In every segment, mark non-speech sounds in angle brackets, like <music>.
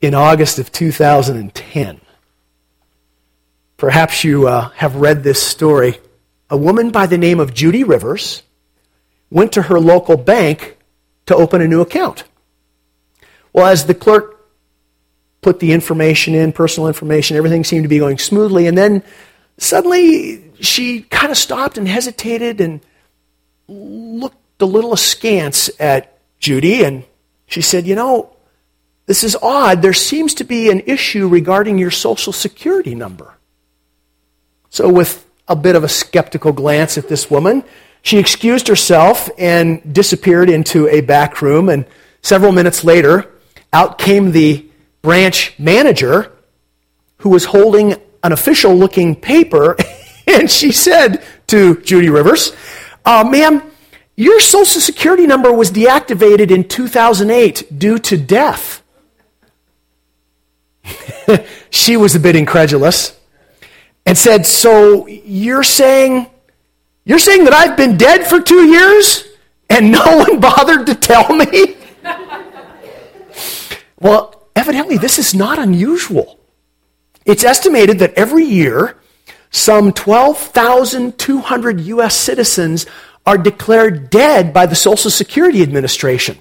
in August of 2010. Perhaps you uh, have read this story. A woman by the name of Judy Rivers went to her local bank to open a new account. Well, as the clerk put the information in, personal information, everything seemed to be going smoothly, and then suddenly she kind of stopped and hesitated and looked a little askance at Judy, and she said, You know, this is odd. There seems to be an issue regarding your social security number. So, with a bit of a skeptical glance at this woman, she excused herself and disappeared into a back room. And several minutes later, out came the branch manager who was holding an official looking paper. <laughs> And she said to Judy Rivers, uh, Ma'am, your social security number was deactivated in 2008 due to death. <laughs> she was a bit incredulous and said, So you're saying you're saying that I've been dead for two years and no <laughs> one bothered to tell me? <laughs> well, evidently, this is not unusual. It's estimated that every year, some 12,200 U.S. citizens are declared dead by the Social Security Administration,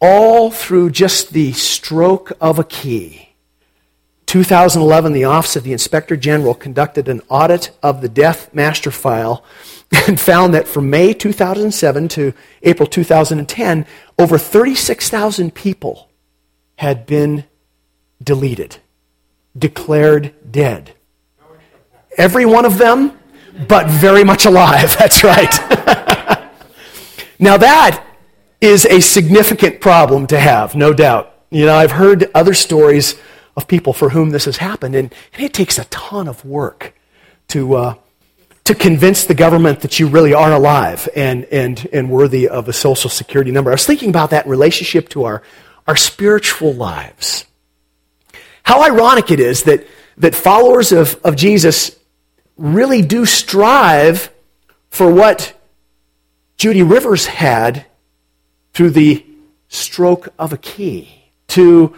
all through just the stroke of a key. 2011, the Office of the Inspector General conducted an audit of the death master file <laughs> and found that from May 2007 to April 2010, over 36,000 people had been deleted, declared dead. Every one of them, but very much alive. <laughs> That's right. <laughs> now, that is a significant problem to have, no doubt. You know, I've heard other stories of people for whom this has happened. And, and it takes a ton of work to, uh, to convince the government that you really are alive and, and, and worthy of a social security number. I was thinking about that in relationship to our, our spiritual lives. How ironic it is that, that followers of, of Jesus really do strive for what Judy Rivers had through the stroke of a key to,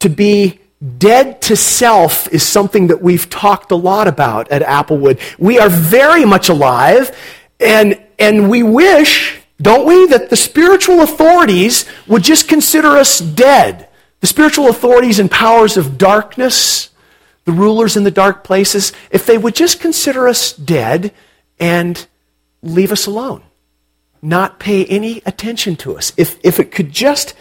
to be Dead to self is something that we've talked a lot about at Applewood. We are very much alive, and, and we wish, don't we, that the spiritual authorities would just consider us dead. The spiritual authorities and powers of darkness, the rulers in the dark places, if they would just consider us dead and leave us alone, not pay any attention to us. If, if it could just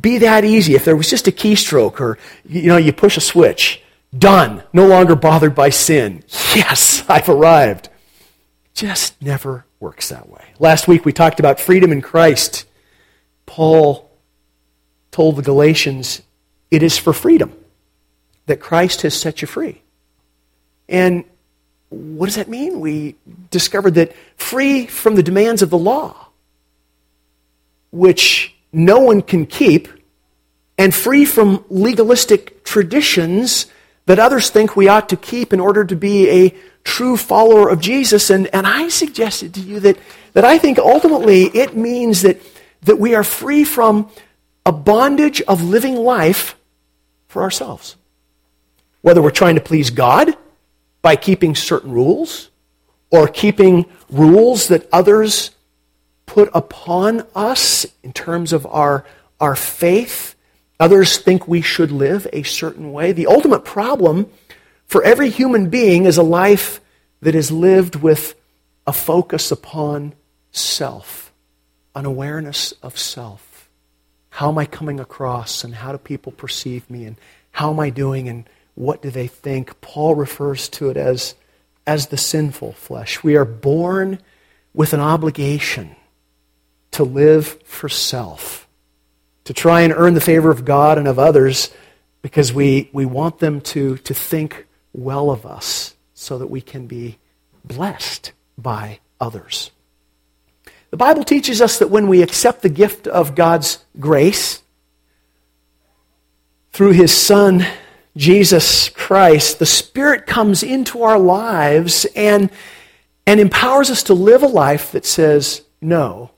be that easy. If there was just a keystroke or, you know, you push a switch, done, no longer bothered by sin. Yes, <laughs> I've arrived. Just never works that way. Last week we talked about freedom in Christ. Paul told the Galatians, it is for freedom that Christ has set you free. And what does that mean? We discovered that free from the demands of the law, which no one can keep, and free from legalistic traditions that others think we ought to keep in order to be a true follower of Jesus. And, and I suggested to you that, that I think ultimately it means that, that we are free from a bondage of living life for ourselves. Whether we're trying to please God by keeping certain rules, or keeping rules that others put upon us in terms of our, our faith. Others think we should live a certain way. The ultimate problem for every human being is a life that is lived with a focus upon self, an awareness of self. How am I coming across, and how do people perceive me, and how am I doing, and what do they think? Paul refers to it as, as the sinful flesh. We are born with an obligation to live for self, to try and earn the favor of God and of others because we, we want them to, to think well of us so that we can be blessed by others. The Bible teaches us that when we accept the gift of God's grace through His Son, Jesus Christ, the Spirit comes into our lives and, and empowers us to live a life that says no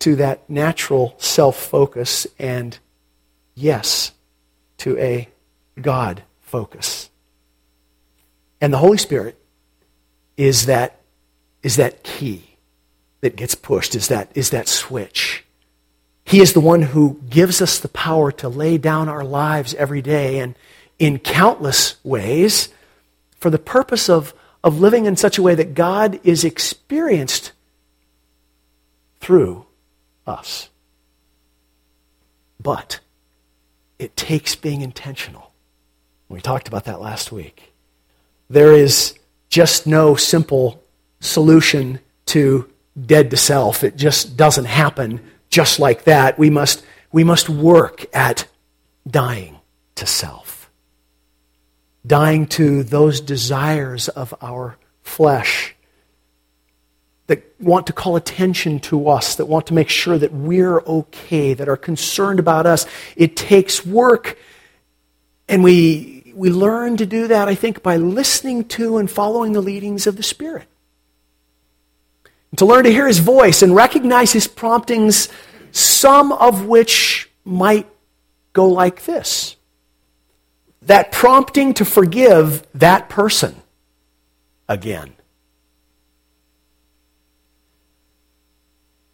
to that natural self focus and yes to a God focus. And the Holy Spirit is that, is that key that gets pushed, is that, is that switch. He is the one who gives us the power to lay down our lives every day and in countless ways for the purpose of, of living in such a way that God is experienced through us. But it takes being intentional. We talked about that last week. There is just no simple solution to dead to self. It just doesn't happen just like that. We must, we must work at dying to self, dying to those desires of our flesh that want to call attention to us, that want to make sure that we're okay, that are concerned about us. It takes work. And we, we learn to do that, I think, by listening to and following the leadings of the Spirit. And to learn to hear His voice and recognize His promptings, some of which might go like this that prompting to forgive that person again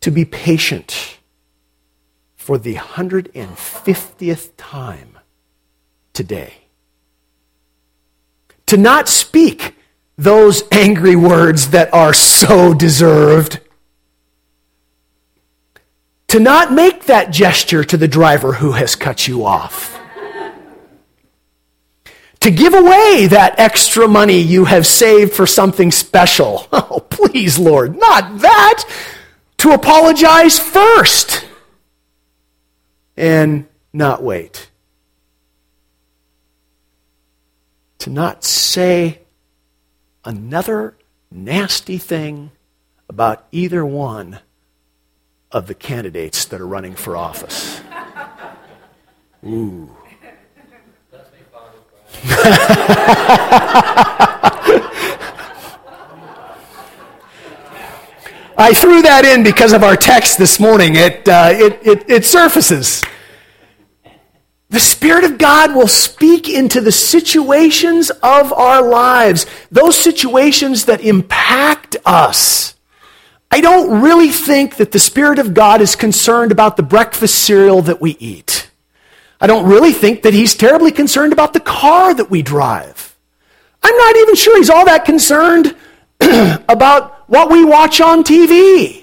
to be patient for the 150th time today. To not speak those angry words that are so deserved. To not make that gesture to the driver who has cut you off. To give away that extra money you have saved for something special. <laughs> Oh, please, Lord, not that to apologize first and not wait. To not say another nasty thing about either one of the candidates that are running for office. Ooh. <laughs> I threw that in because of our text this morning. It, uh, it, it, it surfaces. The Spirit of God will speak into the situations of our lives, those situations that impact us. I don't really think that the Spirit of God is concerned about the breakfast cereal that we eat. I don't really think that He's terribly concerned about the car that we drive. I'm not even sure He's all that concerned <clears throat> about what we watch on TV.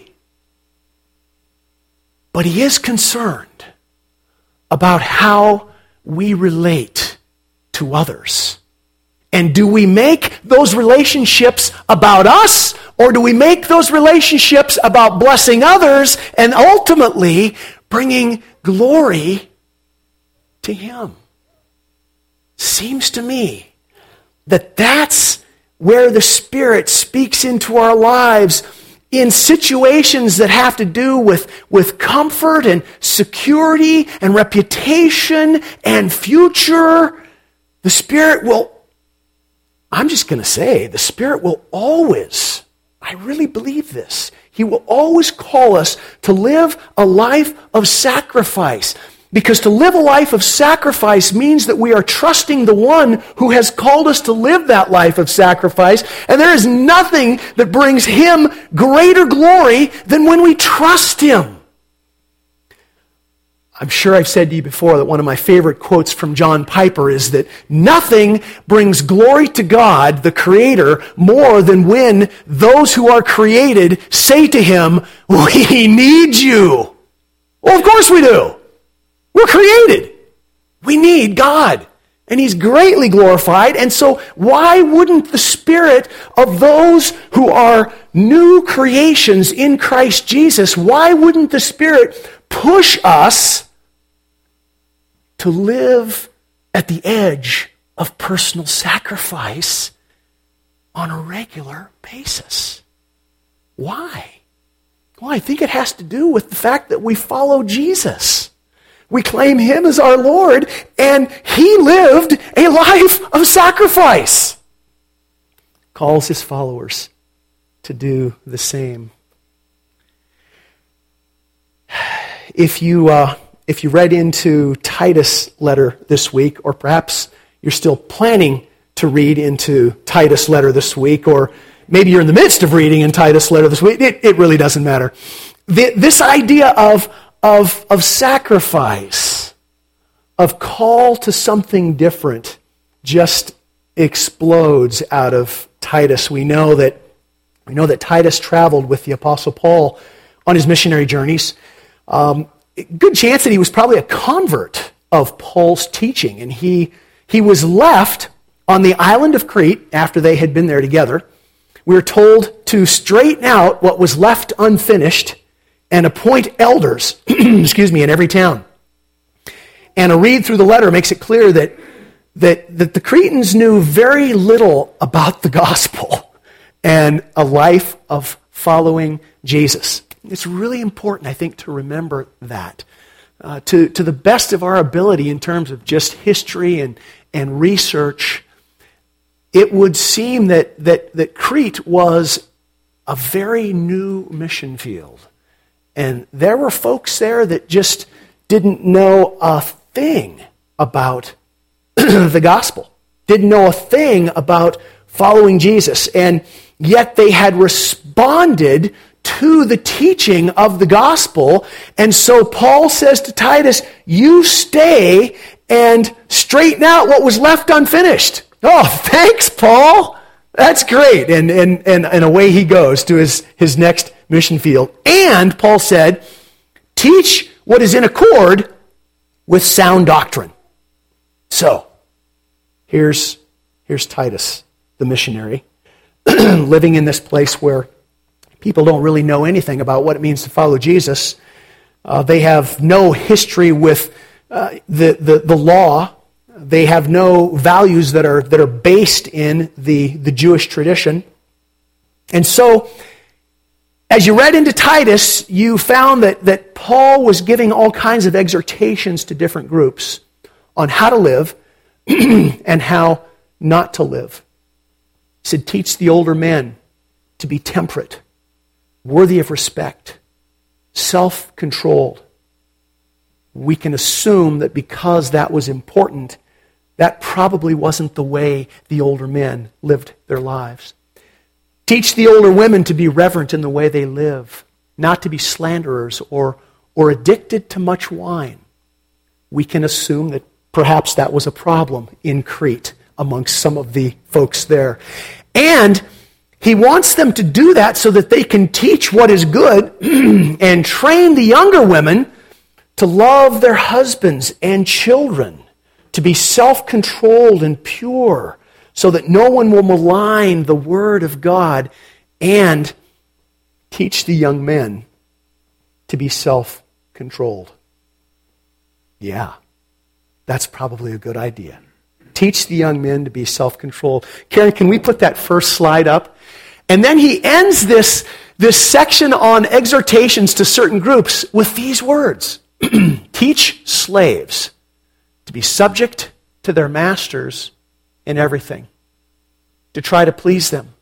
But he is concerned about how we relate to others. And do we make those relationships about us, or do we make those relationships about blessing others and ultimately bringing glory to Him? Seems to me that that's where the Spirit speaks into our lives in situations that have to do with, with comfort and security and reputation and future, the Spirit will, I'm just going to say, the Spirit will always, I really believe this, He will always call us to live a life of sacrifice. Because to live a life of sacrifice means that we are trusting the one who has called us to live that life of sacrifice. And there is nothing that brings him greater glory than when we trust him. I'm sure I've said to you before that one of my favorite quotes from John Piper is that nothing brings glory to God, the Creator, more than when those who are created say to him, We <laughs> need you. Well, of course we do. We're created. We need God. And he's greatly glorified. And so, why wouldn't the spirit of those who are new creations in Christ Jesus, why wouldn't the spirit push us to live at the edge of personal sacrifice on a regular basis? Why? Well, I think it has to do with the fact that we follow Jesus. We claim him as our Lord, and he lived a life of sacrifice. Calls his followers to do the same. <sighs> If you, uh, if you read into Titus' letter this week, or perhaps you're still planning to read into Titus' letter this week, or maybe you're in the midst of reading in Titus' letter this week, it, it really doesn't matter. The, this idea of, of, of sacrifice, of call to something different, just explodes out of Titus. We know that, we know that Titus traveled with the Apostle Paul on his missionary journeys. Um, good chance that he was probably a convert of Paul's teaching, and he, he was left on the island of Crete after they had been there together. We are told to straighten out what was left unfinished and appoint elders, <clears throat> excuse me, in every town. And a read through the letter makes it clear that, that, that the Cretans knew very little about the gospel <laughs> and a life of following Jesus. It's really important, I think, to remember that. Uh, to, to the best of our ability in terms of just history and, and research, it would seem that, that, that Crete was a very new mission field. And there were folks there that just didn't know a thing about <clears throat> the gospel, didn't know a thing about following Jesus. And yet they had responded to the teaching of the gospel. And so Paul says to Titus, You stay and straighten out what was left unfinished. Oh, thanks, Paul. That's great. And, and, and, and away he goes to his, his next mission field. And Paul said, Teach what is in accord with sound doctrine. So, here's, here's Titus, the missionary, <clears throat> living in this place where people don't really know anything about what it means to follow Jesus. Uh, they have no history with uh, the, the, the law. They have no values that are, that are based in the, the Jewish tradition. And so, as you read into Titus, you found that, that Paul was giving all kinds of exhortations to different groups on how to live <clears throat> and how not to live. He said, Teach the older men to be temperate worthy of respect, self controlled. We can assume that because that was important, that probably wasn't the way the older men lived their lives. Teach the older women to be reverent in the way they live, not to be slanderers or, or addicted to much wine. We can assume that perhaps that was a problem in Crete amongst some of the folks there. And he wants them to do that so that they can teach what is good <clears throat> and train the younger women to love their husbands and children, to be self controlled and pure, so that no one will malign the word of God, and teach the young men to be self controlled. Yeah, that's probably a good idea. Teach the young men to be self controlled. Karen, can we put that first slide up? And then he ends this, this section on exhortations to certain groups with these words <clears throat> Teach slaves to be subject to their masters in everything, to try to please them,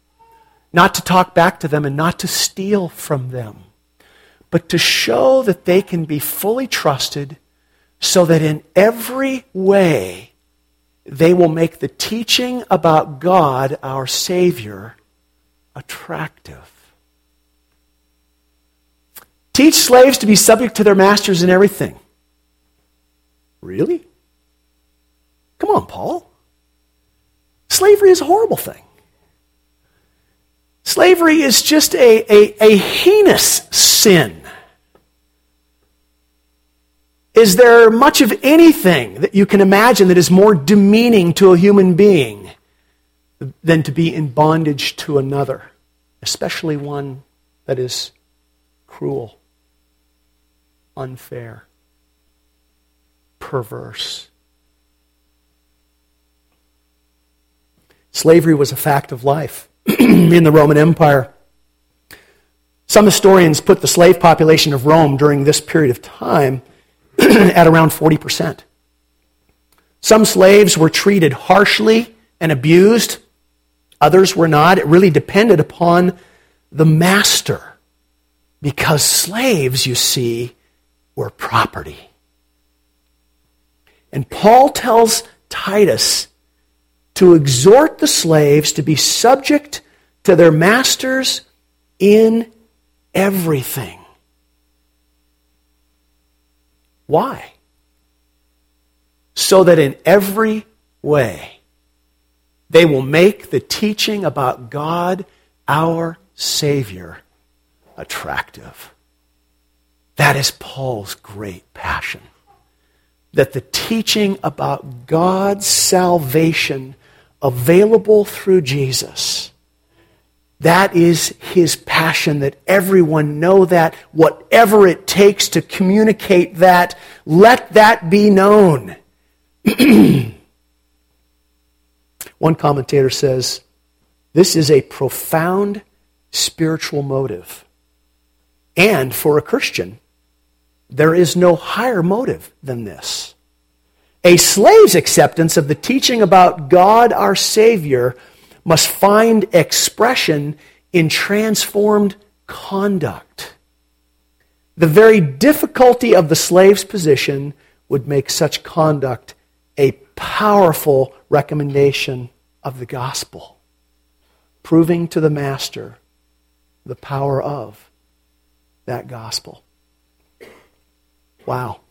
not to talk back to them, and not to steal from them, but to show that they can be fully trusted so that in every way they will make the teaching about God, our Savior, attractive. Teach slaves to be subject to their masters in everything. Really? Come on, Paul. Slavery is a horrible thing. Slavery is just a, a, a heinous sin. Is there much of anything that you can imagine that is more demeaning to a human being than to be in bondage to another, especially one that is cruel, unfair, perverse. Slavery was a fact of life <clears throat> in the Roman Empire. Some historians put the slave population of Rome during this period of time <clears throat> at around 40%. Some slaves were treated harshly and abused Others were not. It really depended upon the master. Because slaves, you see, were property. And Paul tells Titus to exhort the slaves to be subject to their masters in everything. Why? So that in every way they will make the teaching about God, our Savior, attractive. That is Paul's great passion. That the teaching about God's salvation available through Jesus, that is his passion, that everyone know that, whatever it takes to communicate that, let that be known. <clears throat> One commentator says, this is a profound spiritual motive. And for a Christian, there is no higher motive than this. A slave's acceptance of the teaching about God our Savior must find expression in transformed conduct. The very difficulty of the slave's position would make such conduct a powerful recommendation of the gospel, proving to the master the power of that gospel. Wow.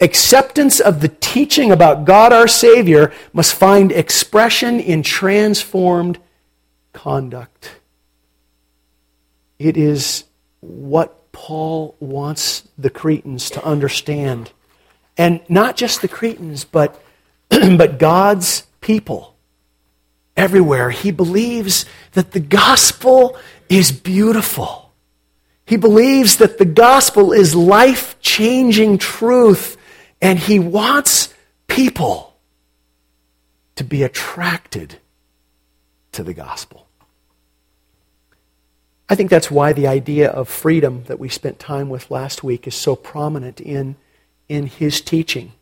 Acceptance of the teaching about God our Savior must find expression in transformed conduct. It is what Paul wants the Cretans to understand. And not just the Cretans, but, <clears throat> but God's people everywhere. He believes that the gospel is beautiful. He believes that the gospel is life changing truth, and he wants people to be attracted to the gospel. I think that's why the idea of freedom that we spent time with last week is so prominent in, in his teaching.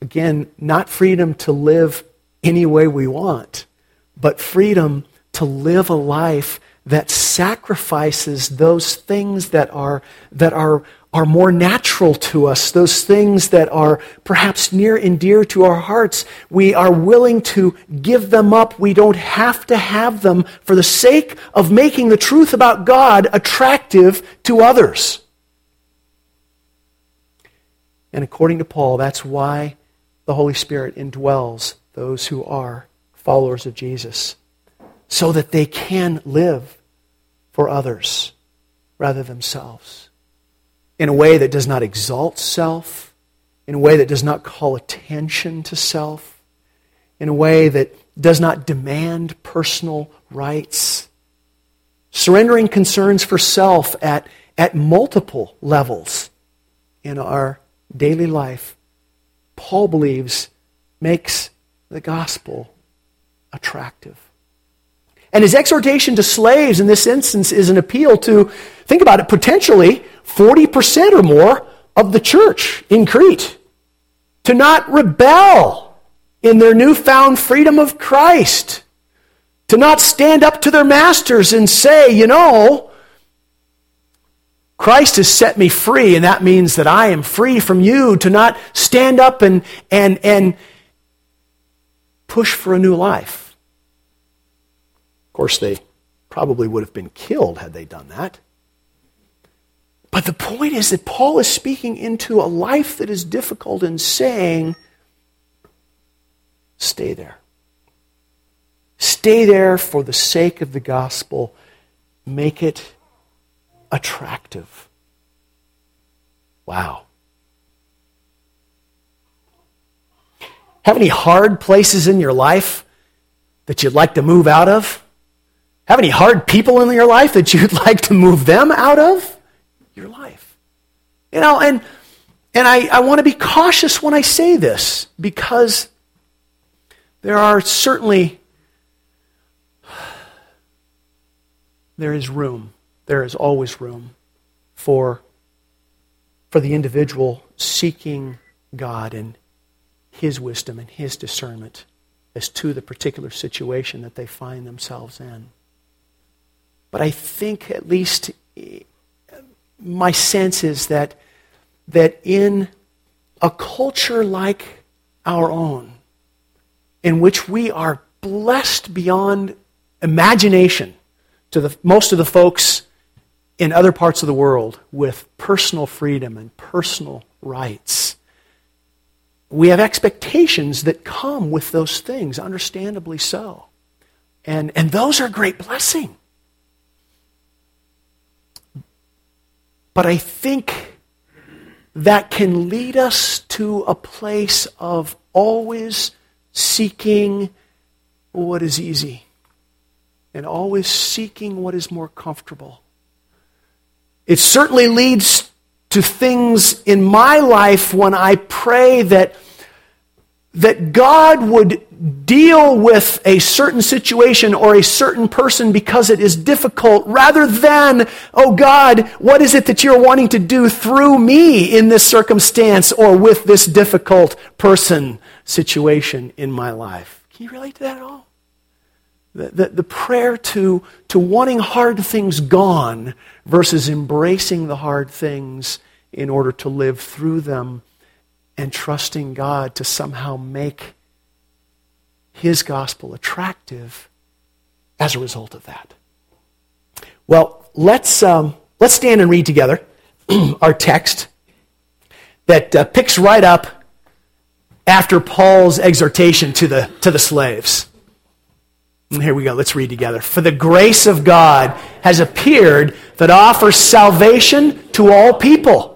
Again, not freedom to live any way we want, but freedom to live a life that sacrifices those things that are, that are, are more natural to us, those things that are perhaps near and dear to our hearts. We are willing to give them up. We don't have to have them for the sake of making the truth about God attractive to others. And according to Paul, that's why the Holy Spirit indwells those who are followers of Jesus so that they can live for others rather themselves in a way that does not exalt self, in a way that does not call attention to self, in a way that does not demand personal rights. Surrendering concerns for self at, at multiple levels in our daily life, Paul believes makes the gospel attractive. And his exhortation to slaves in this instance is an appeal to, think about it, potentially 40% or more of the church in Crete to not rebel in their newfound freedom of Christ, to not stand up to their masters and say, you know, Christ has set me free, and that means that I am free from you, to not stand up and, and, and push for a new life Of course, they probably would have been killed had they done that. But the point is that Paul is speaking into a life that is difficult and saying, stay there. Stay there for the sake of the gospel. Make it attractive. Wow. Have any hard places in your life that you'd like to move out of? Have any hard people in your life that you'd <laughs> like to move them out of your life? You know, and and I, I want to be cautious when I say this because there are certainly there is room. There is always room for for the individual seeking God and his wisdom and his discernment as to the particular situation that they find themselves in. But I think, at least, my sense is that, that in a culture like our own, in which we are blessed beyond imagination to the, most of the folks in other parts of the world with personal freedom and personal rights. We have expectations that come with those things, understandably so. And, and those are great blessing. But I think that can lead us to a place of always seeking what is easy and always seeking what is more comfortable. It certainly leads to things in my life when I pray that, that God would deal with a certain situation or a certain person because it is difficult rather than, oh God, what is it that you're wanting to do through me in this circumstance or with this difficult person situation in my life? Can you relate to that at all? The, the, the, prayer to, to wanting hard things gone versus embracing the hard things in order to live through them and trusting God to somehow make His gospel attractive as a result of that. Well, let's, um, let's stand and read together <clears throat> our text that uh, picks right up after Paul's exhortation to the, to the slaves. And here we go. Let's read together. For the grace of God has appeared that offers salvation to all people.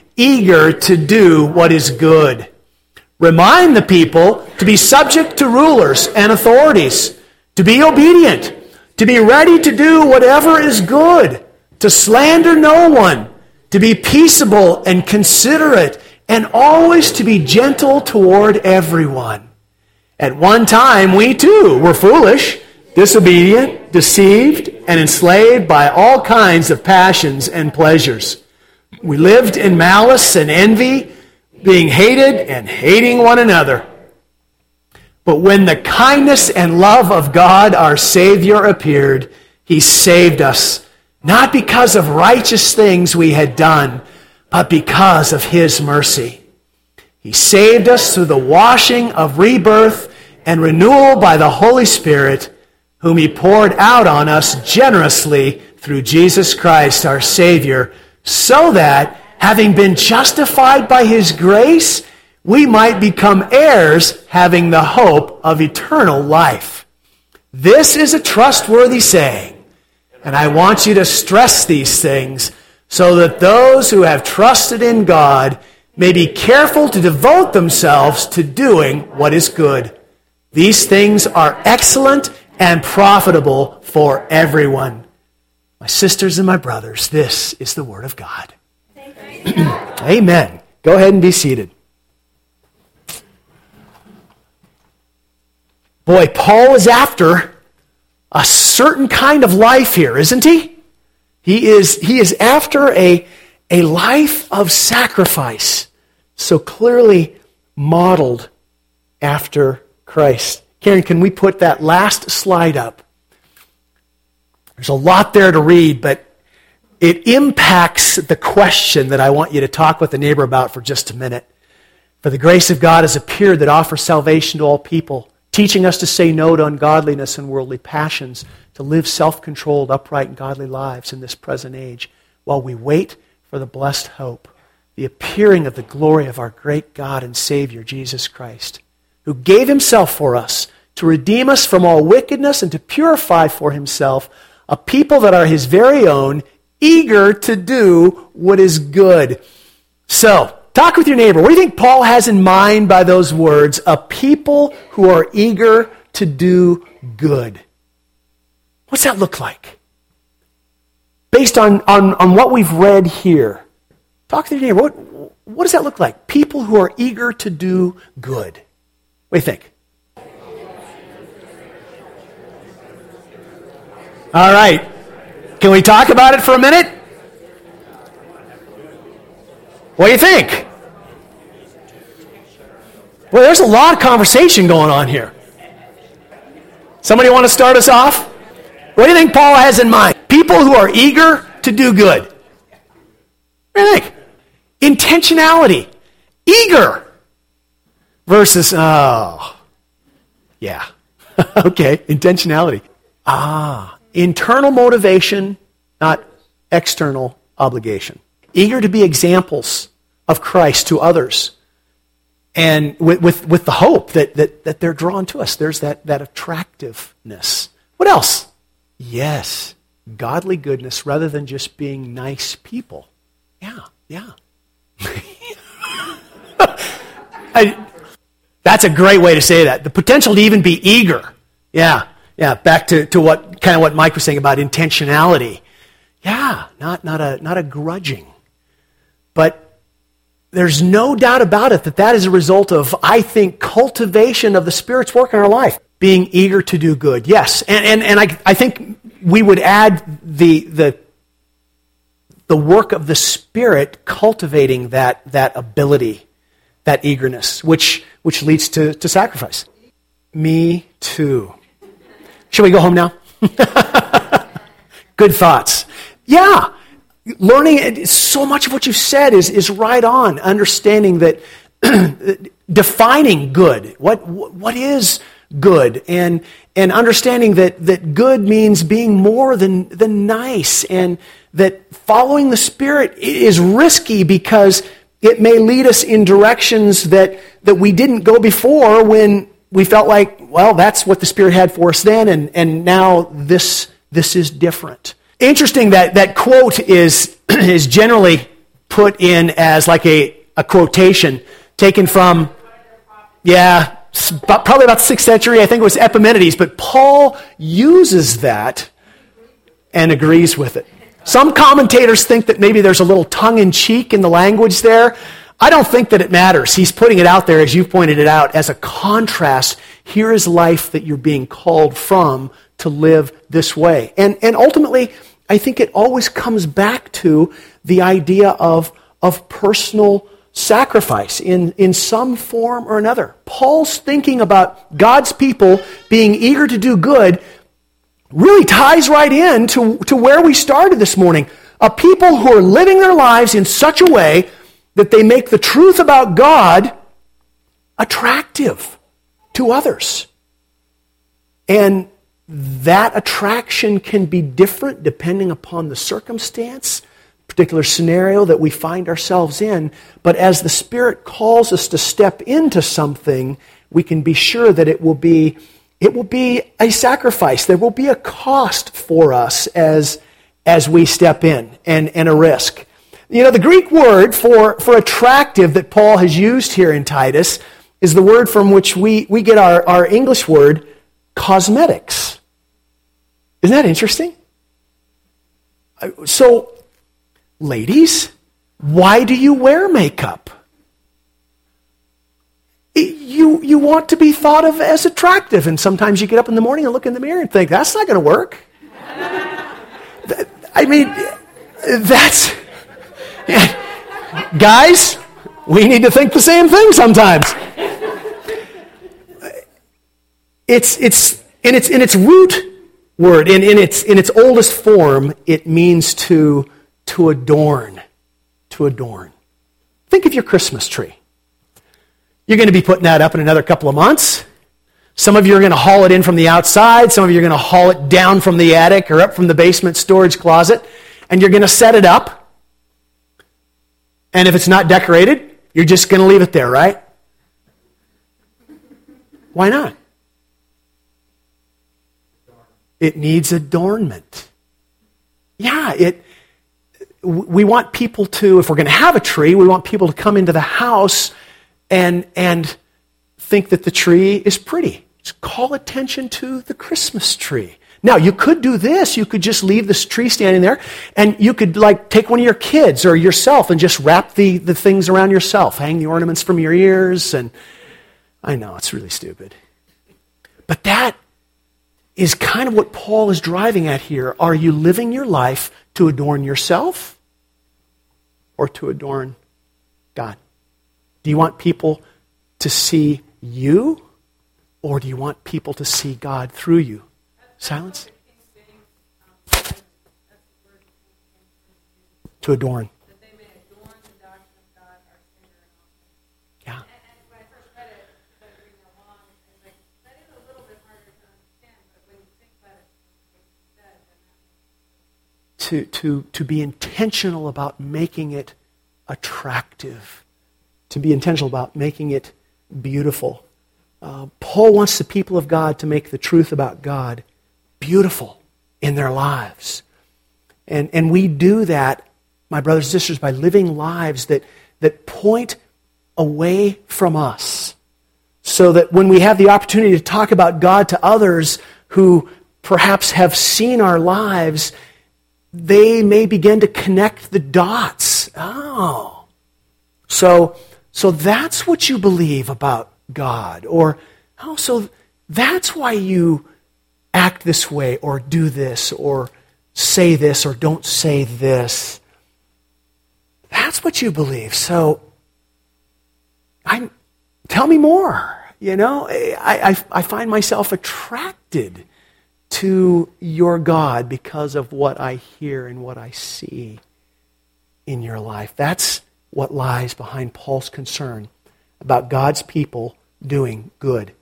eager to do what is good. Remind the people to be subject to rulers and authorities, to be obedient, to be ready to do whatever is good, to slander no one, to be peaceable and considerate, and always to be gentle toward everyone. At one time, we too were foolish, disobedient, deceived, and enslaved by all kinds of passions and pleasures. We lived in malice and envy, being hated and hating one another. But when the kindness and love of God, our Savior, appeared, He saved us, not because of righteous things we had done, but because of His mercy. He saved us through the washing of rebirth and renewal by the Holy Spirit, whom He poured out on us generously through Jesus Christ our Savior, so that, having been justified by His grace, we might become heirs having the hope of eternal life. This is a trustworthy saying, and I want you to stress these things so that those who have trusted in God may be careful to devote themselves to doing what is good. These things are excellent and profitable for everyone. My sisters and my brothers, this is the Word of God. Amen. Go ahead and be seated. Boy, Paul is after a certain kind of life here, isn't he? He is, he is after a, a life of sacrifice, so clearly modeled after Christ. Karen, can we put that last slide up? There's a lot there to read, but it impacts the question that I want you to talk with the neighbor about for just a minute. For the grace of God has appeared that offers salvation to all people, teaching us to say no to ungodliness and worldly passions, to live self controlled, upright, and godly lives in this present age, while we wait for the blessed hope, the appearing of the glory of our great God and Savior, Jesus Christ who gave himself for us to redeem us from all wickedness and to purify for himself a people that are his very own, eager to do what is good. So, talk with your neighbor. What do you think Paul has in mind by those words? A people who are eager to do good. What's that look like? Based on, on, on what we've read here, Talk to your neighbor. What, what does that look like? People who are eager to do good. What do you think? All right. Can we talk about it for a minute? What do you think? Well, there's a lot of conversation going on here. Somebody want to start us off? What do you think Paul has in mind? People who are eager to do good. What do you think? Intentionality. Eager. Versus, oh, yeah. <laughs> okay, intentionality. Ah, internal motivation, not external obligation. Eager to be examples of Christ to others. And with, with, with the hope that, that, that they're drawn to us. There's that, that attractiveness. What else? Yes, godly goodness rather than just being nice people. Yeah, yeah. <laughs> I, that's a great way to say that. The potential to even be eager. Yeah, yeah. Back to, to what kind of what Mike was saying about intentionality. Yeah, not, not, a, not a grudging. But there's no doubt about it that that is a result of, I think, cultivation of the Spirit's work in our life. Being eager to do good. Yes. And, and, and I, I think we would add the, the, the work of the Spirit cultivating that, that ability, that eagerness, which, which leads to, to sacrifice. Me too. Should we go home now? <laughs> Good thoughts. Yeah. Learning, so much of what you've said is, is right on. Understanding that, <clears throat> defining good. What, what is good? And, and understanding that, that good means being more than, than nice. And that following the Spirit is risky because it may lead us in directions that, that we didn't go before when we felt like, well, that's what the Spirit had for us then, and, and now this, this is different. Interesting that that quote is, <clears throat> is generally put in as like a, a quotation taken from, yeah, probably about the 6th century. I think it was Epimenides, but Paul uses that and agrees with it. Some commentators think that maybe there's a little tongue in cheek in the language there. I don't think that it matters. He's putting it out there, as you've pointed it out, as a contrast. Here is life that you're being called from to live this way. And, and ultimately, I think it always comes back to the idea of, of personal sacrifice in, in some form or another. Paul's thinking about God's people being eager to do good really ties right in to, to where we started this morning. A people who are living their lives in such a way that they make the truth about God attractive to others. And that attraction can be different depending upon the circumstance, particular scenario that we find ourselves in. But as the Spirit calls us to step into something, we can be sure that it will be it will be a sacrifice. There will be a cost for us as, as we step in and, and a risk. You know, the Greek word for, for attractive that Paul has used here in Titus is the word from which we, we get our, our English word cosmetics. Isn't that interesting? So, ladies, why do you wear makeup? you, you want to be thought of as attractive. And sometimes you get up in the morning and look in the mirror and think, that's not going to work. <laughs> I mean, that's. <laughs> Guys, we need to think the same thing sometimes. It's, it's, in, its, in its root word, in, in, its, in its oldest form, it means to, to adorn. To adorn. Think of your Christmas tree. You're going to be putting that up in another couple of months. Some of you are going to haul it in from the outside. Some of you are going to haul it down from the attic or up from the basement storage closet. And you're going to set it up. And if it's not decorated, you're just going to leave it there, right? Why not? It needs adornment. Yeah, it we want people to if we're going to have a tree, we want people to come into the house and, and think that the tree is pretty. Just call attention to the Christmas tree. Now, you could do this. You could just leave this tree standing there, and you could, like, take one of your kids or yourself and just wrap the, the things around yourself, hang the ornaments from your ears. And I know, it's really stupid. But that is kind of what Paul is driving at here. Are you living your life to adorn yourself or to adorn God? Do you want people to see you or do you want people to see God through you? Silence? To adorn. Yeah. To, to, to be intentional about making it attractive, to be intentional about making it beautiful. Uh, Paul wants the people of God to make the truth about God beautiful in their lives. And, and we do that, my brothers and sisters, by living lives that, that point away from us. So that when we have the opportunity to talk about God to others who perhaps have seen our lives, they may begin to connect the dots. Oh. So, so that's what you believe about God. Or, oh, so that's why you act this way or do this or say this or don't say this. That's what you believe. So, i tell me more. You know, I, I, I find myself attracted to your God because of what I hear and what I see in your life. That's what lies behind Paul's concern about God's people doing good.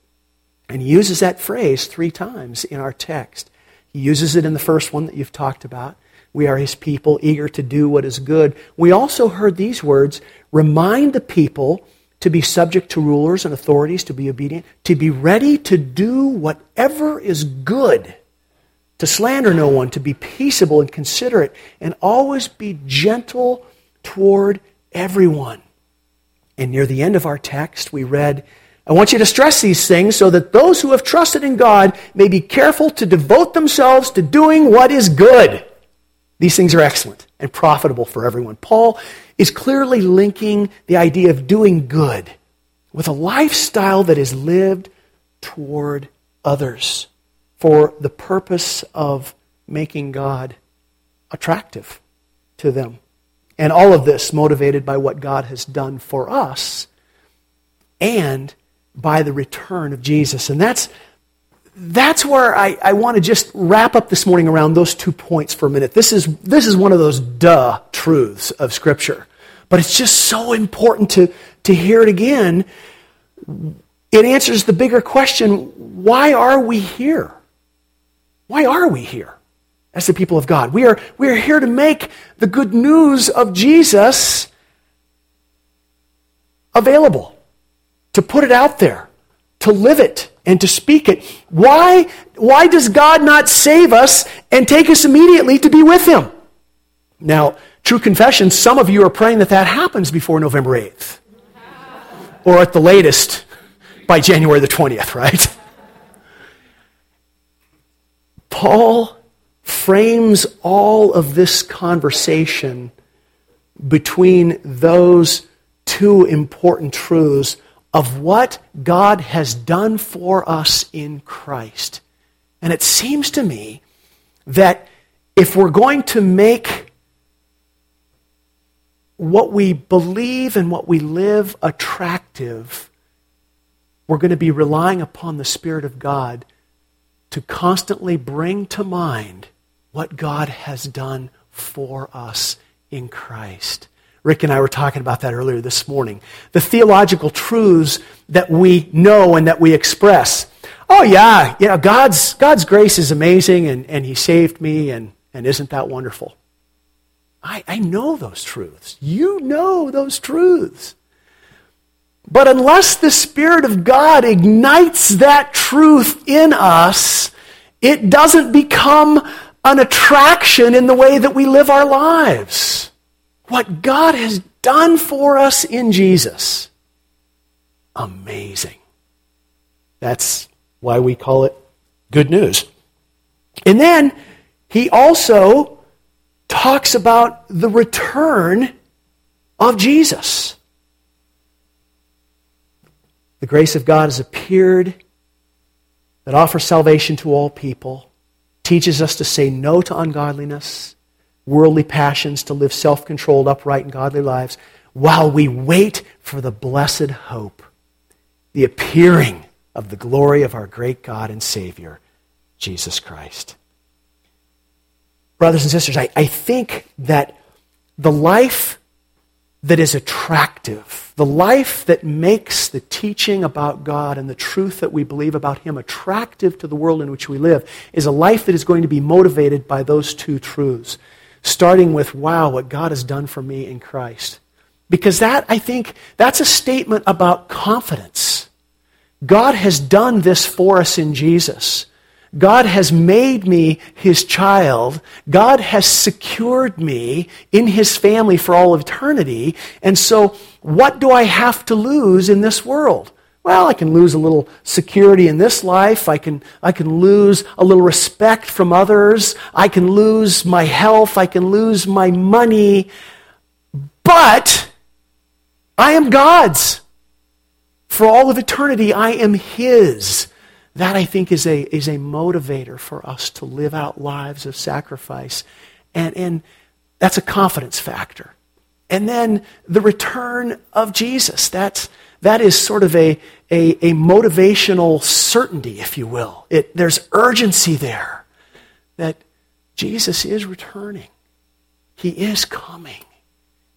And he uses that phrase three times in our text. He uses it in the first one that you've talked about. We are his people, eager to do what is good. We also heard these words remind the people to be subject to rulers and authorities, to be obedient, to be ready to do whatever is good, to slander no one, to be peaceable and considerate, and always be gentle toward everyone. And near the end of our text, we read, I want you to stress these things so that those who have trusted in God may be careful to devote themselves to doing what is good. These things are excellent and profitable for everyone. Paul is clearly linking the idea of doing good with a lifestyle that is lived toward others for the purpose of making God attractive to them. And all of this motivated by what God has done for us and by the return of Jesus. And that's, that's where I, I want to just wrap up this morning around those two points for a minute. This is, this is one of those duh truths of Scripture. But it's just so important to, to hear it again. It answers the bigger question why are we here? Why are we here as the people of God? We are, we are here to make the good news of Jesus available to put it out there, to live it, and to speak it. Why, why does God not save us and take us immediately to be with Him? Now, true confession, some of you are praying that that happens before November 8th. Or at the latest, by January the 20th, right? Paul frames all of this conversation between those two important truths of what God has done for us in Christ. And it seems to me that if we're going to make what we believe and what we live attractive, we're going to be relying upon the Spirit of God to constantly bring to mind what God has done for us in Christ. Rick and I were talking about that earlier this morning. The theological truths that we know and that we express. Oh, yeah, know, God's, God's grace is amazing and, and He saved me, and, and isn't that wonderful? I, I know those truths. You know those truths. But unless the Spirit of God ignites that truth in us, it doesn't become an attraction in the way that we live our lives what God has done for us in Jesus. Amazing. That's why we call it good news. And then he also talks about the return of Jesus. The grace of God has appeared that offers salvation to all people, teaches us to say no to ungodliness, worldly passions, to live self controlled, upright, and godly lives, while we wait for the blessed hope, the appearing of the glory of our great God and Savior, Jesus Christ. Brothers and sisters, I, I think that the life that is attractive, the life that makes the teaching about God and the truth that we believe about Him attractive to the world in which we live, is a life that is going to be motivated by those two truths. Starting with, wow, what God has done for me in Christ. Because that, I think, that's a statement about confidence. God has done this for us in Jesus. God has made me his child. God has secured me in his family for all eternity. And so, what do I have to lose in this world? Well, I can lose a little security in this life. I can, I can lose a little respect from others. I can lose my health. I can lose my money. But I am God's. For all of eternity, I am His. That, I think, is a, is a motivator for us to live out lives of sacrifice. And, and that's a confidence factor. And then the return of Jesus. That's, that is sort of a, a, a motivational certainty, if you will. It, there's urgency there that Jesus is returning, He is coming.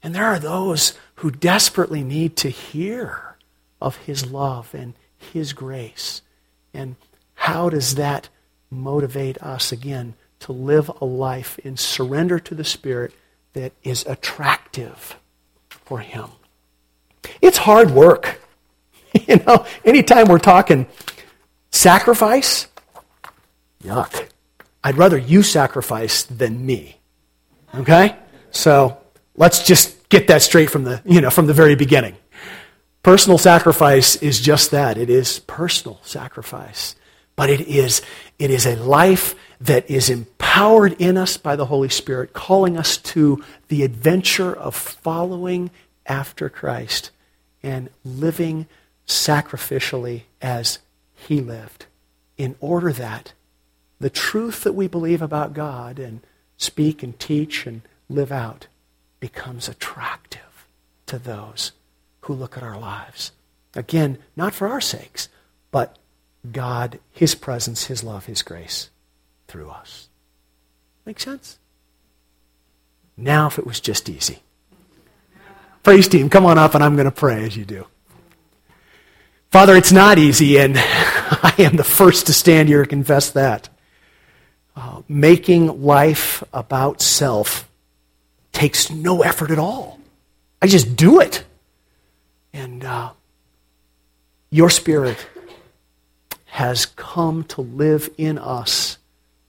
And there are those who desperately need to hear of His love and His grace. And how does that motivate us again to live a life in surrender to the Spirit that is attractive for Him? It's hard work. <laughs> you know, anytime we're talking sacrifice, yuck. I'd rather you sacrifice than me. Okay? So let's just get that straight from the, you know, from the very beginning. Personal sacrifice is just that. It is personal sacrifice. But it is, it is a life that is empowered in us by the Holy Spirit, calling us to the adventure of following after Christ and living sacrificially as He lived, in order that the truth that we believe about God and speak and teach and live out becomes attractive to those who look at our lives. Again, not for our sakes, but God, His presence, His love, His grace through us. Make sense? Now, if it was just easy. Praise team, come on up and I'm going to pray as you do. Father, it's not easy, and <laughs> I am the first to stand here and confess that. Uh, making life about self takes no effort at all. I just do it. And uh, your Spirit has come to live in us,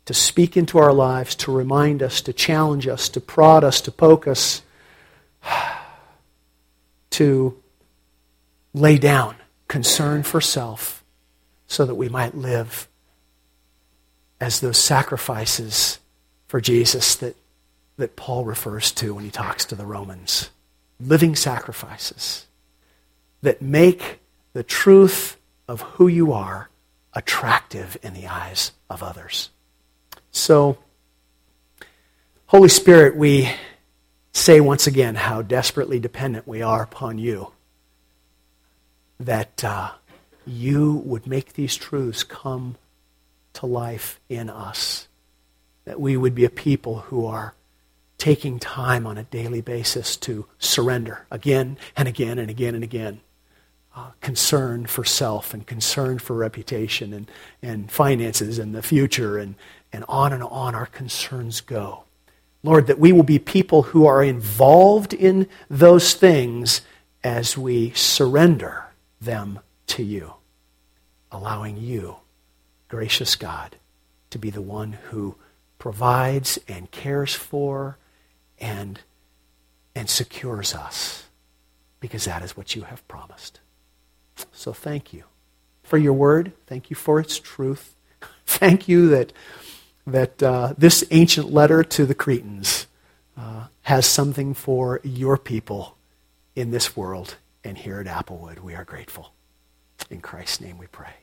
to speak into our lives, to remind us, to challenge us, to prod us, to poke us, <sighs> to lay down concern for self so that we might live as those sacrifices for Jesus that, that Paul refers to when he talks to the Romans. Living sacrifices that make the truth of who you are attractive in the eyes of others. So, Holy Spirit, we say once again how desperately dependent we are upon you. That uh, you would make these truths come to life in us. That we would be a people who are taking time on a daily basis to surrender again and again and again and again uh, concern for self and concern for reputation and, and finances and the future and, and on and on our concerns go. Lord, that we will be people who are involved in those things as we surrender them to you, allowing you, gracious God, to be the one who provides and cares for and, and secures us, because that is what you have promised. So thank you for your word. Thank you for its truth. <laughs> Thank you that that uh, this ancient letter to the Cretans uh, has something for your people in this world. And here at Applewood, we are grateful. In Christ's name we pray.